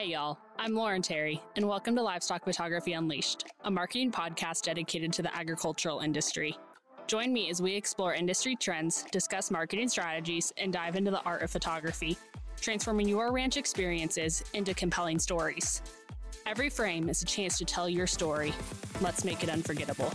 Hey, y'all. I'm Lauren Terry, and welcome to Livestock Photography Unleashed, a marketing podcast dedicated to the agricultural industry. Join me as we explore industry trends, discuss marketing strategies, and dive into the art of photography, transforming your ranch experiences into compelling stories. Every frame is a chance to tell your story. Let's make it unforgettable.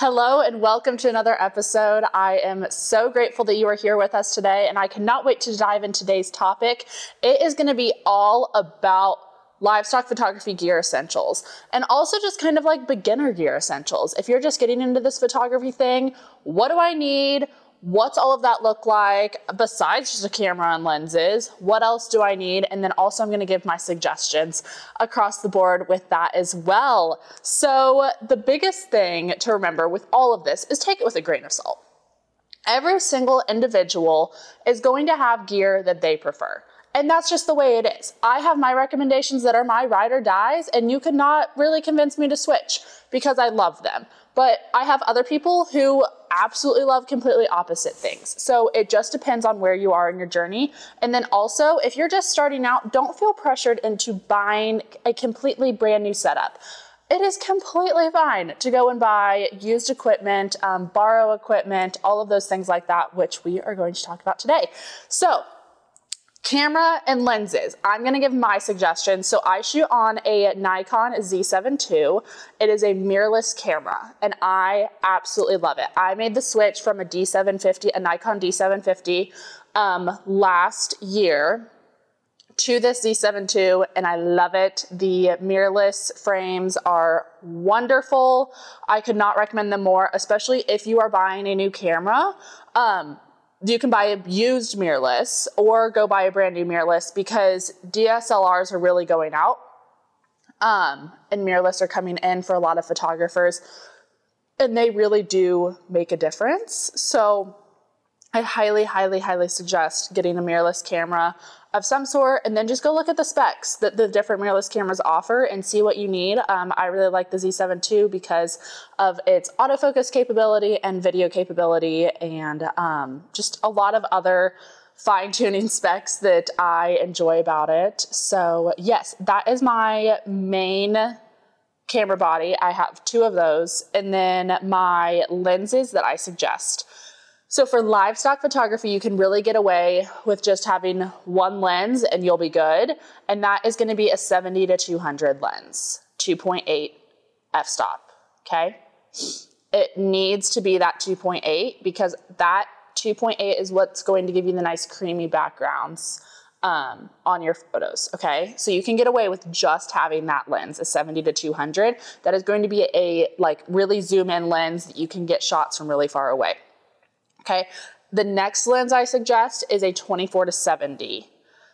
Hello and welcome to another episode. I am so grateful that you are here with us today, and I cannot wait to dive into today's topic. It is going to be all about livestock photography gear essentials and also just kind of like beginner gear essentials. If you're just getting into this photography thing, what do I need? What's all of that look like besides just a camera and lenses? What else do I need? And then also, I'm going to give my suggestions across the board with that as well. So, the biggest thing to remember with all of this is take it with a grain of salt. Every single individual is going to have gear that they prefer. And that's just the way it is. I have my recommendations that are my ride or dies, and you could not really convince me to switch because I love them. But I have other people who absolutely love completely opposite things. So it just depends on where you are in your journey. And then also, if you're just starting out, don't feel pressured into buying a completely brand new setup. It is completely fine to go and buy used equipment, um, borrow equipment, all of those things like that, which we are going to talk about today. So, Camera and lenses. I'm to give my suggestions. So I shoot on a Nikon Z7 II. It is a mirrorless camera and I absolutely love it. I made the switch from a D750, a Nikon D750 um, last year to this Z7 II and I love it. The mirrorless frames are wonderful. I could not recommend them more, especially if you are buying a new camera. Um, you can buy a used mirrorless or go buy a brand new mirrorless because DSLRs are really going out. Um, and mirrorless are coming in for a lot of photographers, and they really do make a difference. So, I highly, highly, highly suggest getting a mirrorless camera of some sort and then just go look at the specs that the different mirrorless cameras offer and see what you need. Um, I really like the Z7 II because of its autofocus capability and video capability and um, just a lot of other fine tuning specs that I enjoy about it. So, yes, that is my main camera body. I have two of those, and then my lenses that I suggest. So for livestock photography, you can really get away with just having one lens and you'll be good. And that is gonna be a 70 to 200 lens, 2.8 f-stop, okay? It needs to be that 2.8 because that 2.8 is what's going to give you the nice creamy backgrounds um, on your photos, okay? So you can get away with just having that lens, a 70 to 200. That is going to be a like really zoom in lens that you can get shots from really far away. Okay. The next lens I suggest is a 24 to 70.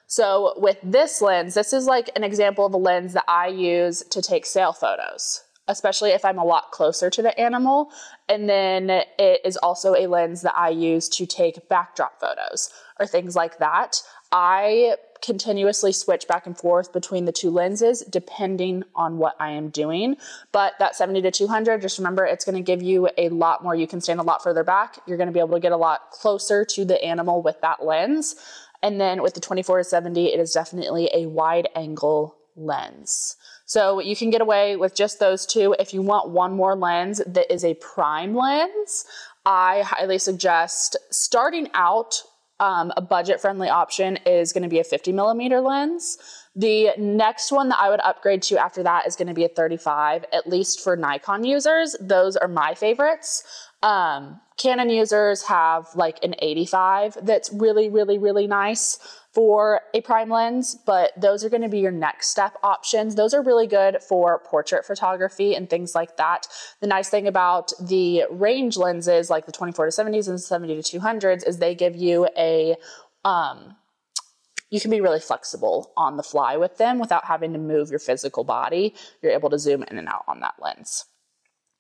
So with this lens, this is like an example of a lens that I use to take sale photos, especially if I'm a lot closer to the animal. And then it is also a lens that I use to take backdrop photos or things like that. I continuously switch back and forth between the two lenses depending on what I am doing. But that 70 to 200, just remember it's going to give you a lot more. You can stand a lot further back. You're going to be able to get a lot closer to the animal with that lens. And then with the 24 to 70, it is definitely a wide angle lens. So you can get away with just those two. If you want one more lens that is a prime lens, I highly suggest starting out um, a budget friendly option is going to be a 50 millimeter lens. The next one that I would upgrade to after that is going to be a 35, at least for Nikon users. Those are my favorites. Um, Canon users have like an 85 that's really, really, really nice for a prime lens, but those are going to be your next step options. Those are really good for portrait photography and things like that. The nice thing about the range lenses, like the 24 to 70s and 70 to 200s, is they give you a um, you can be really flexible on the fly with them without having to move your physical body. You're able to zoom in and out on that lens.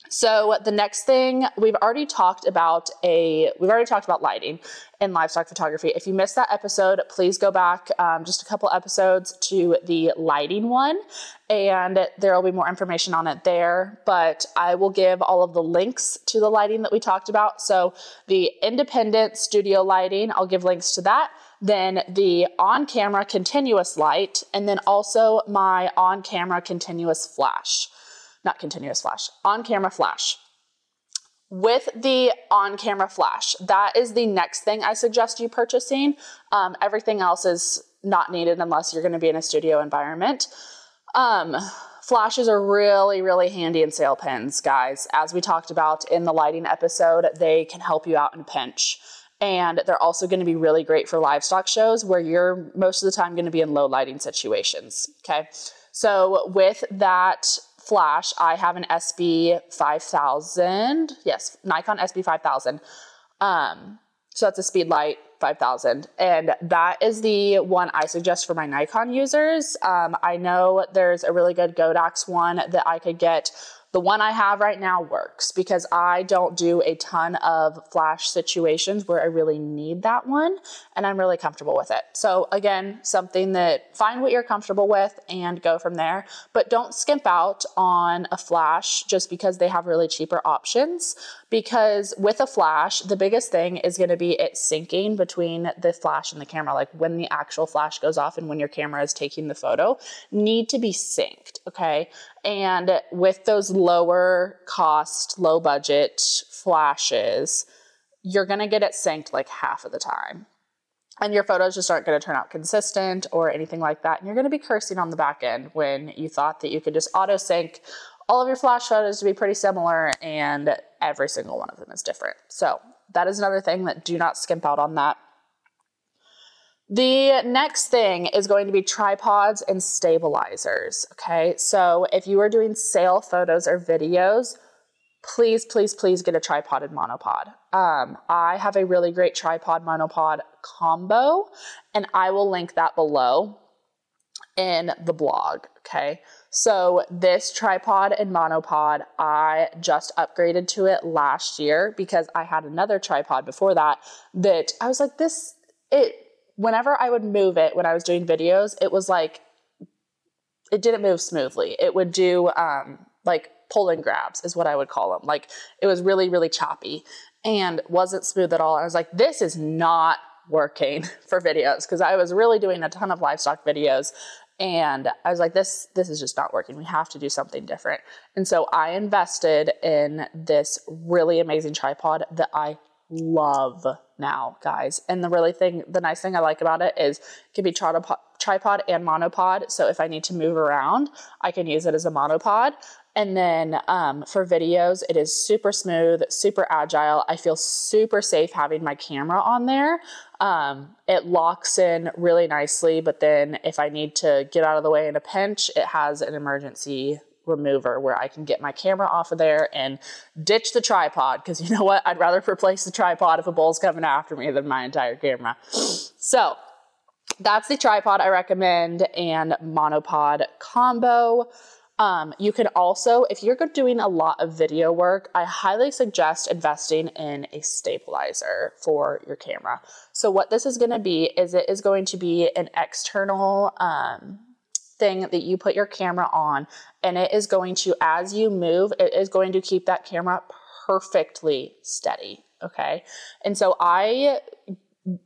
So the next thing we've already talked about a we've already talked about lighting in livestock photography. If you missed that episode, please go back um, just a couple episodes to the lighting one, and there will be more information on it there. But I will give all of the links to the lighting that we talked about. So the independent studio lighting, I'll give links to that. Then the on-camera continuous light, and then also my on-camera continuous flash not continuous flash, on camera flash. With the on camera flash, that is the next thing I suggest you purchasing. Um, everything else is not needed unless you're going to be in a studio environment. Um, flashes are really, really handy in sale pens, guys. As we talked about in the lighting episode, they can help you out in a pinch. And they're also going to be really great for livestock shows where you're most of the time going to be in low lighting situations. Okay. So, with that flash, I have an SB 5000. Yes, Nikon SB 5000. Um, so that's a speed light 5000. And that is the one I suggest for my Nikon users. Um, I know there's a really good Godox one that I could get the one I have right now works because I don't do a ton of flash situations where I really need that one and I'm really comfortable with it. So again, something that find what you're comfortable with and go from there, but don't skimp out on a flash just because they have really cheaper options because with a flash, the biggest thing is going to be it syncing between the flash and the camera. Like when the actual flash goes off and when your camera is taking the photo, need to be synced. Okay. And with those lower cost, low budget flashes, you're going to get it synced like half of the time. And your photos just aren't going to turn out consistent or anything like that. And you're going to be cursing on the back end when you thought that you could just auto sync all of your flash photos to be pretty similar and every single one of them is different. So that is another thing that do not skimp out on that. The next thing is going to be tripods and stabilizers. Okay, so if you are doing sale photos or videos, please, please, please get a tripod and monopod. Um, I have a really great tripod monopod combo, and I will link that below in the blog. Okay, so this tripod and monopod, I just upgraded to it last year because I had another tripod before that that I was like, this, it, whenever I would move it when I was doing videos, it was like, it didn't move smoothly. It would do um, like pull and grabs, is what I would call them. Like it was really, really choppy and wasn't smooth at all. I was like, this is not working for videos because I was really doing a ton of livestock videos and I was like, this, this is just not working. We have to do something different. And so I invested in this really amazing tripod that I love now, guys. And the really thing, the nice thing I like about it is it can be tripod and monopod. So if I need to move around, I can use it as a monopod. And then um, for videos, it is super smooth, super agile. I feel super safe having my camera on there. Um, it locks in really nicely, but then if I need to get out of the way in a pinch, it has an emergency remover where I can get my camera off of there and ditch the tripod because you know what? I'd rather replace the tripod if a bull's coming after me than my entire camera. So that's the tripod I recommend and monopod combo. Um, you can also, if you're doing a lot of video work, I highly suggest investing in a stabilizer for your camera. So, what this is going to be is it is going to be an external um, thing that you put your camera on, and it is going to, as you move, it is going to keep that camera perfectly steady. Okay. And so I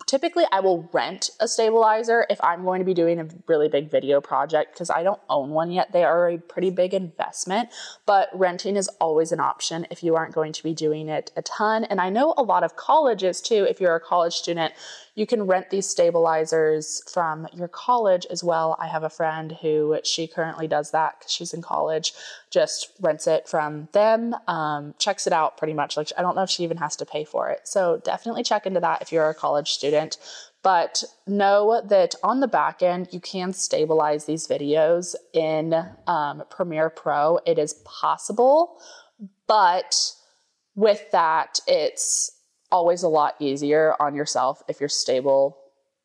typically I will rent a stabilizer if I'm going to be doing a really big video project because I don't own one yet. They are a pretty big investment, but renting is always an option if you aren't going to be doing it a ton. And I know a lot of colleges too, if you're a college student, you can rent these stabilizers from your college as well. I have a friend who she currently does that because she's in college, just rents it from them, um, checks it out pretty much. Like, I don't know if she even has to pay for it. So definitely check into that if you're a college student. But know that on the back end, you can stabilize these videos in um, Premiere Pro. It is possible, but with that, it's always a lot easier on yourself if you're stable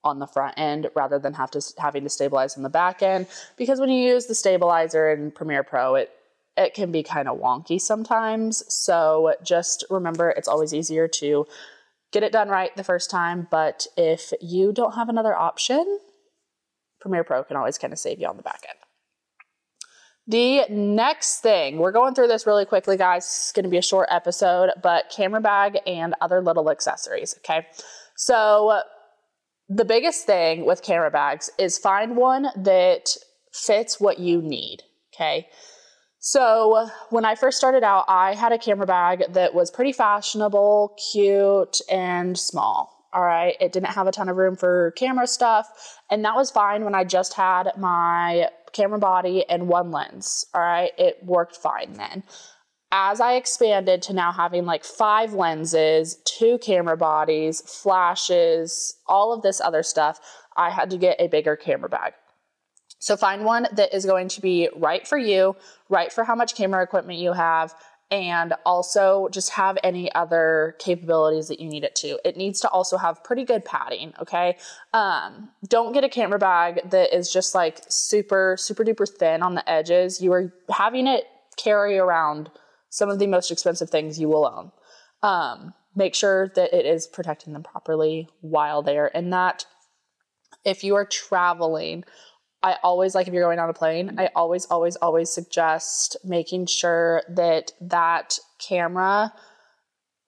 on the front end rather than have to having to stabilize on the back end because when you use the stabilizer in Premiere Pro it it can be kind of wonky sometimes. So just remember it's always easier to get it done right the first time. But if you don't have another option, Premiere Pro can always kind of save you on the back end. The next thing, we're going through this really quickly, guys. It's going to be a short episode, but camera bag and other little accessories. Okay. So, the biggest thing with camera bags is find one that fits what you need. Okay. So, when I first started out, I had a camera bag that was pretty fashionable, cute, and small. All right. It didn't have a ton of room for camera stuff. And that was fine when I just had my camera body and one lens. All right. It worked fine then. As I expanded to now having like five lenses, two camera bodies, flashes, all of this other stuff, I had to get a bigger camera bag. So find one that is going to be right for you, right for how much camera equipment you have, and also just have any other capabilities that you need it to. It needs to also have pretty good padding, okay? Um, don't get a camera bag that is just like super, super duper thin on the edges. You are having it carry around some of the most expensive things you will own. Um, make sure that it is protecting them properly while they're in that. If you are traveling I always like if you're going on a plane, I always, always, always suggest making sure that that camera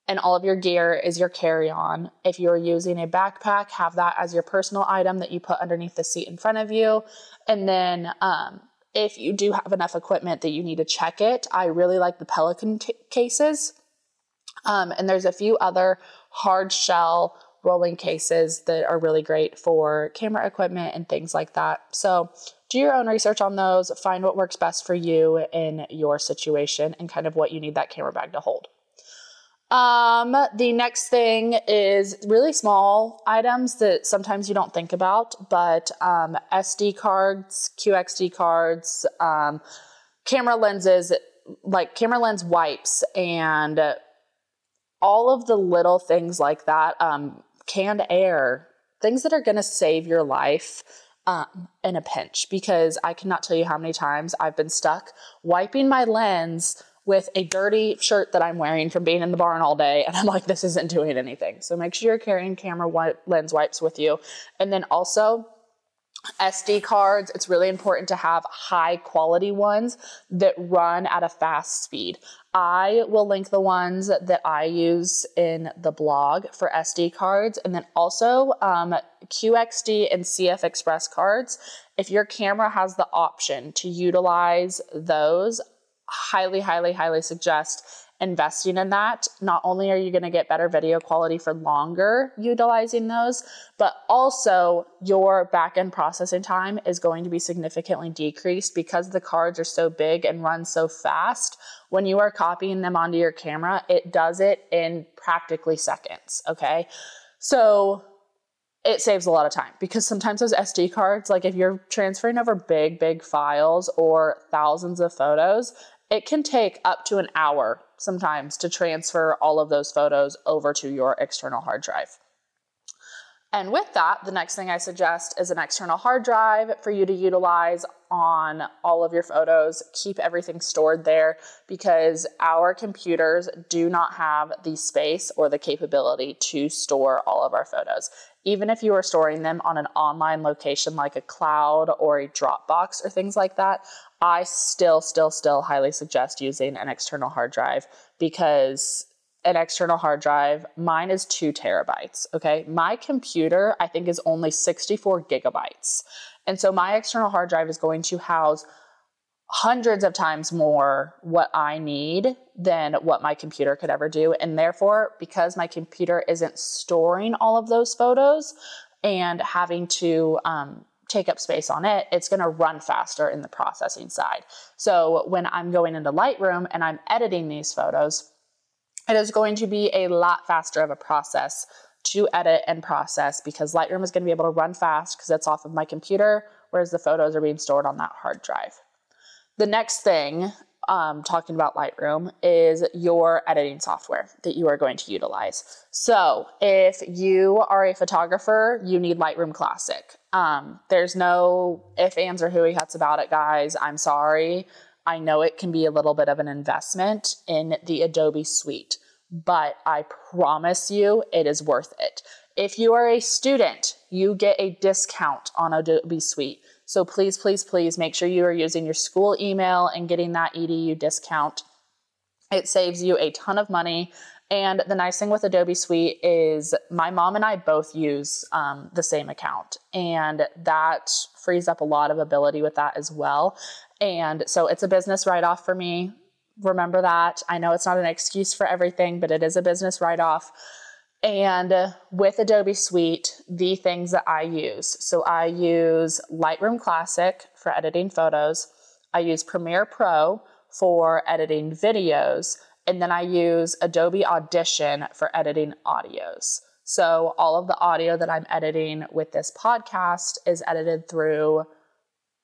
and all of your gear is your carry on. If you're using a backpack, have that as your personal item that you put underneath the seat in front of you. And then, um, if you do have enough equipment that you need to check it, I really like the Pelican t- cases. Um, and there's a few other hard shell rolling cases that are really great for camera equipment and things like that. So, do your own research on those, find what works best for you in your situation and kind of what you need that camera bag to hold. Um, the next thing is really small items that sometimes you don't think about, but um, SD cards, QXD cards, um, camera lenses, like camera lens wipes, and all of the little things like that. Um, canned air, things that are going to save your life um, in a pinch. Because I cannot tell you how many times I've been stuck wiping my lens with a dirty shirt that I'm wearing from being in the barn all day. And I'm like, this isn't doing anything. So make sure you're carrying camera lens wipes with you. And then also, SD cards, it's really important to have high quality ones that run at a fast speed. I will link the ones that I use in the blog for SD cards and then also um, QXD and CF Express cards. If your camera has the option to utilize those, highly, highly, highly suggest investing in that, not only are you going to get better video quality for longer utilizing those, but also your back end processing time is going to be significantly decreased because the cards are so big and run so fast. When you are copying them onto your camera, it does it in practically seconds. Okay. So it saves a lot of time because sometimes those SD cards, like if you're transferring over big, big files or thousands of photos, it can take up to an hour sometimes to transfer all of those photos over to your external hard drive. And with that, the next thing I suggest is an external hard drive for you to utilize on all of your photos. Keep everything stored there because our computers do not have the space or the capability to store all of our photos. Even if you are storing them on an online location like a cloud or a Dropbox or things like that, I still, still, still highly suggest using an external hard drive because an external hard drive, mine is two terabytes. Okay. My computer, I think, is only 64 gigabytes. And so my external hard drive is going to house hundreds of times more what I need than what my computer could ever do. And therefore, because my computer isn't storing all of those photos and having to um, take up space on it, it's going to run faster in the processing side. So when I'm going into Lightroom and I'm editing these photos, it is going to be a lot faster of a process to edit and process because Lightroom is going to be able to run fast because it's off of my computer, whereas the photos are being stored on that hard drive. The next thing, um, talking about Lightroom, is your editing software that you are going to utilize. So, if you are a photographer, you need Lightroom Classic. Um, there's no if, ands, or hooey huts about it, guys. I'm sorry. I know it can be a little bit of an investment in the Adobe suite, but I promise you it is worth it. If you are a student, you get a discount on Adobe Suite. So please, please, please make sure you are using your school email and getting that EDU discount. It saves you a ton of money. And the nice thing with Adobe Suite is my mom and I both use um, the same account, and that frees up a lot of ability with that as well. And so it's a business write off for me. Remember that. I know it's not an excuse for everything, but it is a business write off. And with Adobe Suite, the things that I use so I use Lightroom Classic for editing photos, I use Premiere Pro for editing videos, and then I use Adobe Audition for editing audios. So all of the audio that I'm editing with this podcast is edited through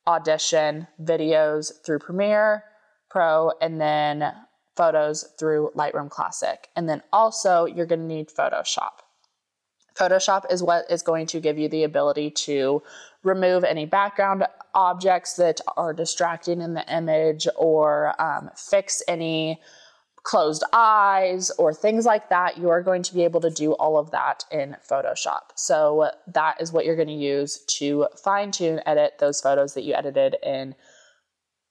Audition, videos through Premiere Pro, and then photos through Lightroom Classic. And then also, you're going to need Photoshop. Photoshop is what is going to give you the ability to remove any background objects that are distracting in the image or um, fix any closed eyes or things like that. You are going to be able to do all of that in Photoshop. So that is what you're going to use to fine tune, edit those photos that you edited in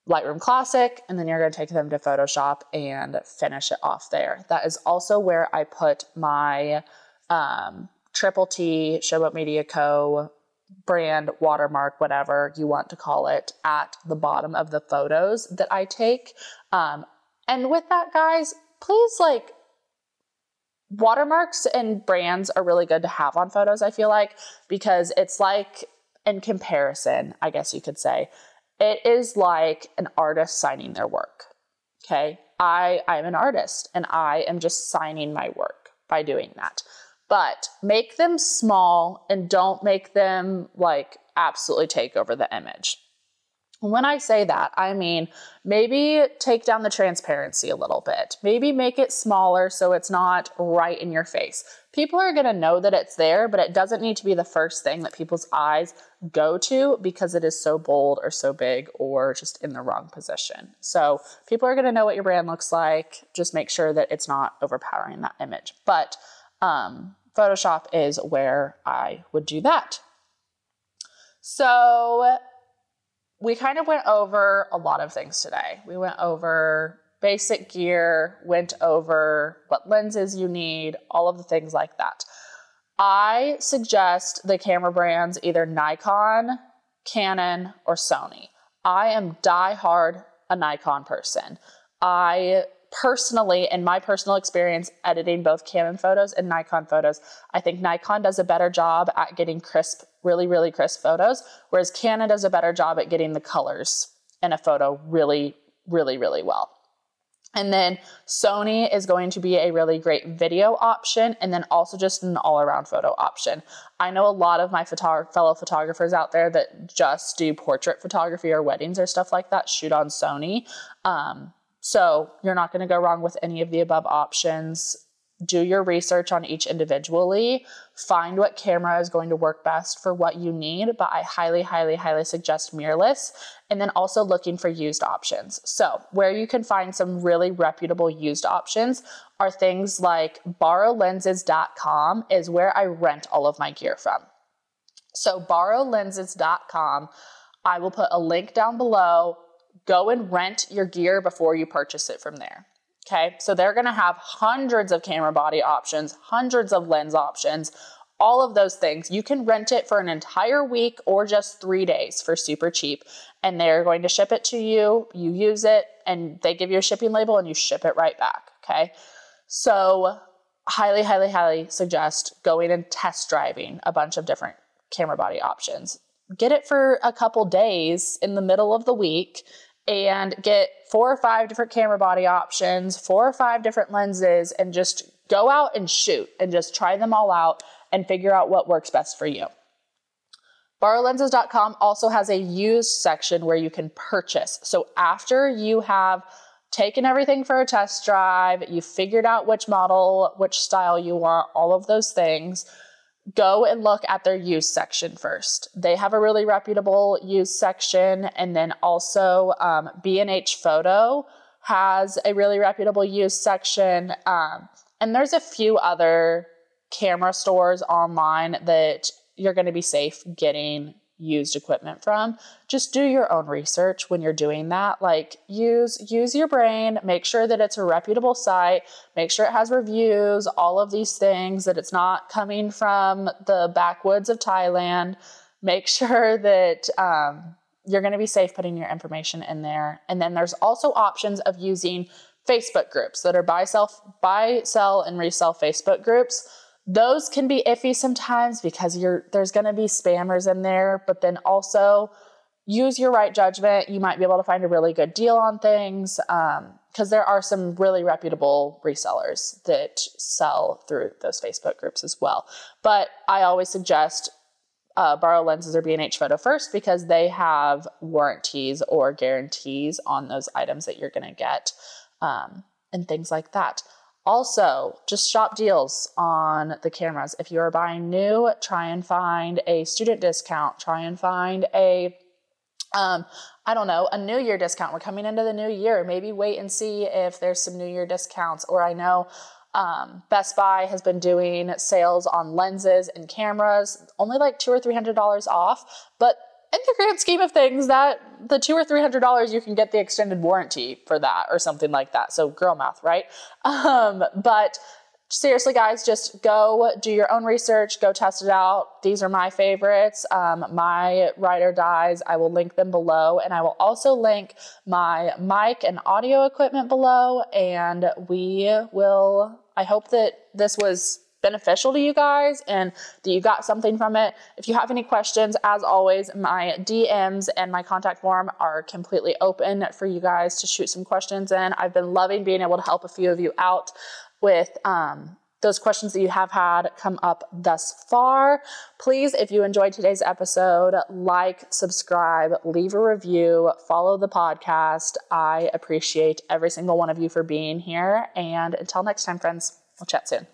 Lightroom Classic, and then you're going to take them to Photoshop and finish it off there. That is also where I put my um, Triple T Showboat Media Co. brand watermark, whatever you want to call it, at the bottom of the photos that I take. Um, and with that, guys, please like watermarks and brands are really good to have on photos, I feel like, because it's like in comparison, I guess you could say it is like an artist signing their work. Okay. I, I'm an artist and I am just signing my work by doing that. But make them small and don't make them like absolutely take over the image. When I say that, I mean maybe take down the transparency a little bit. Maybe make it smaller so it's not right in your face. People are going to know that it's there, but it doesn't need to be the first thing that people's eyes go to because it is so bold or so big or just in the wrong position. So people are going to know what your brand looks like. Just make sure that it's not overpowering that image. But um, Photoshop is where I would do that. So we kind of went over a lot of things today. We went over basic gear, went over what lenses you need, all of the things like that. I suggest the camera brands either Nikon, Canon, or Sony. I am die-hard a Nikon person. I personally, in my personal experience editing both Canon photos and Nikon photos, I think Nikon does a better job at getting crisp, really, really crisp photos, whereas Canon does a better job at getting the colors in a photo really, really, really well. And then Sony is going to be a really great video option and then also just an all around photo option. I know a lot of my fellow photographers out there that just do portrait photography or weddings or stuff like that shoot on Sony. Um, so you're not going to go wrong with any of the above options. Do your research on each individually. Find what camera is going to work best for what you need, but I highly, highly, highly suggest mirrorless. And then also looking for used options. So, where you can find some really reputable used options are things like borrowlenses.com, is where I rent all of my gear from. So, borrowlenses.com, I will put a link down below go and rent your gear before you purchase it from there. Okay, so they're gonna have hundreds of camera body options, hundreds of lens options, all of those things. You can rent it for an entire week or just three days for super cheap. And they're going to ship it to you. You use it and they give you a shipping label and you ship it right back. Okay, so highly, highly, highly suggest going and test driving a bunch of different camera body options. Get it for a couple days in the middle of the week and get four or five different camera body options, four or five different lenses, and just go out and shoot and just try them all out and figure out what works best for you. Borrowlenses.com also has a used section where you can purchase. So after you have taken everything for a test drive, you figured out which model, which style you want, all of those things, go and look at their use section first. They have a really reputable use section, and then also um, B&H Photo has a really reputable use section. Um, and there's a few other camera stores online that you're going to be safe getting used equipment from. Just do your own research when you're doing that. Like use use your brain. Make sure that it's a reputable site. Make sure it has reviews all of these things that it's not coming from the backwoods of thailand. Make sure that um, you're going to be safe putting your information in there. And then there's also options of using facebook groups that are buy sell buy sell and resell facebook groups those can be iffy sometimes because you're there's going to be spammers in there but then also use your right judgment. You might be able to find a really good deal on things because um, there are some really reputable resellers that sell through those facebook groups as well. But i always suggest uh, borrow lenses or b&h photo first because they have warranties or guarantees on those items that you're going to get um, and things like that also, just shop deals on the cameras. If you are buying new, try and find a student discount. Try and find a, um, I don't know, a New Year discount. We're coming into the new year. Maybe wait and see if there's some New Year discounts. Or I know um, Best Buy has been doing sales on lenses and cameras, only like two or three hundred dollars off. But in the grand scheme of things, that the two or three hundred dollars you can get the extended warranty for that or something like that. So girl math, right? Um, but seriously, guys, just go do your own research, go test it out. These are my favorites. Um, my ride or dies, I will link them below, and I will also link my mic and audio equipment below. And we will. I hope that this was beneficial to you guys and that you got something from it. If you have any questions, as always, my DMs and my contact form are completely open for you guys to shoot some questions in. I've been loving being able to help a few of you out with um, those questions that you have had come up thus far. Please, if you enjoyed today's episode, like, subscribe, leave a review, follow the podcast. I appreciate every single one of you for being here. And until next time, friends, we'll chat soon.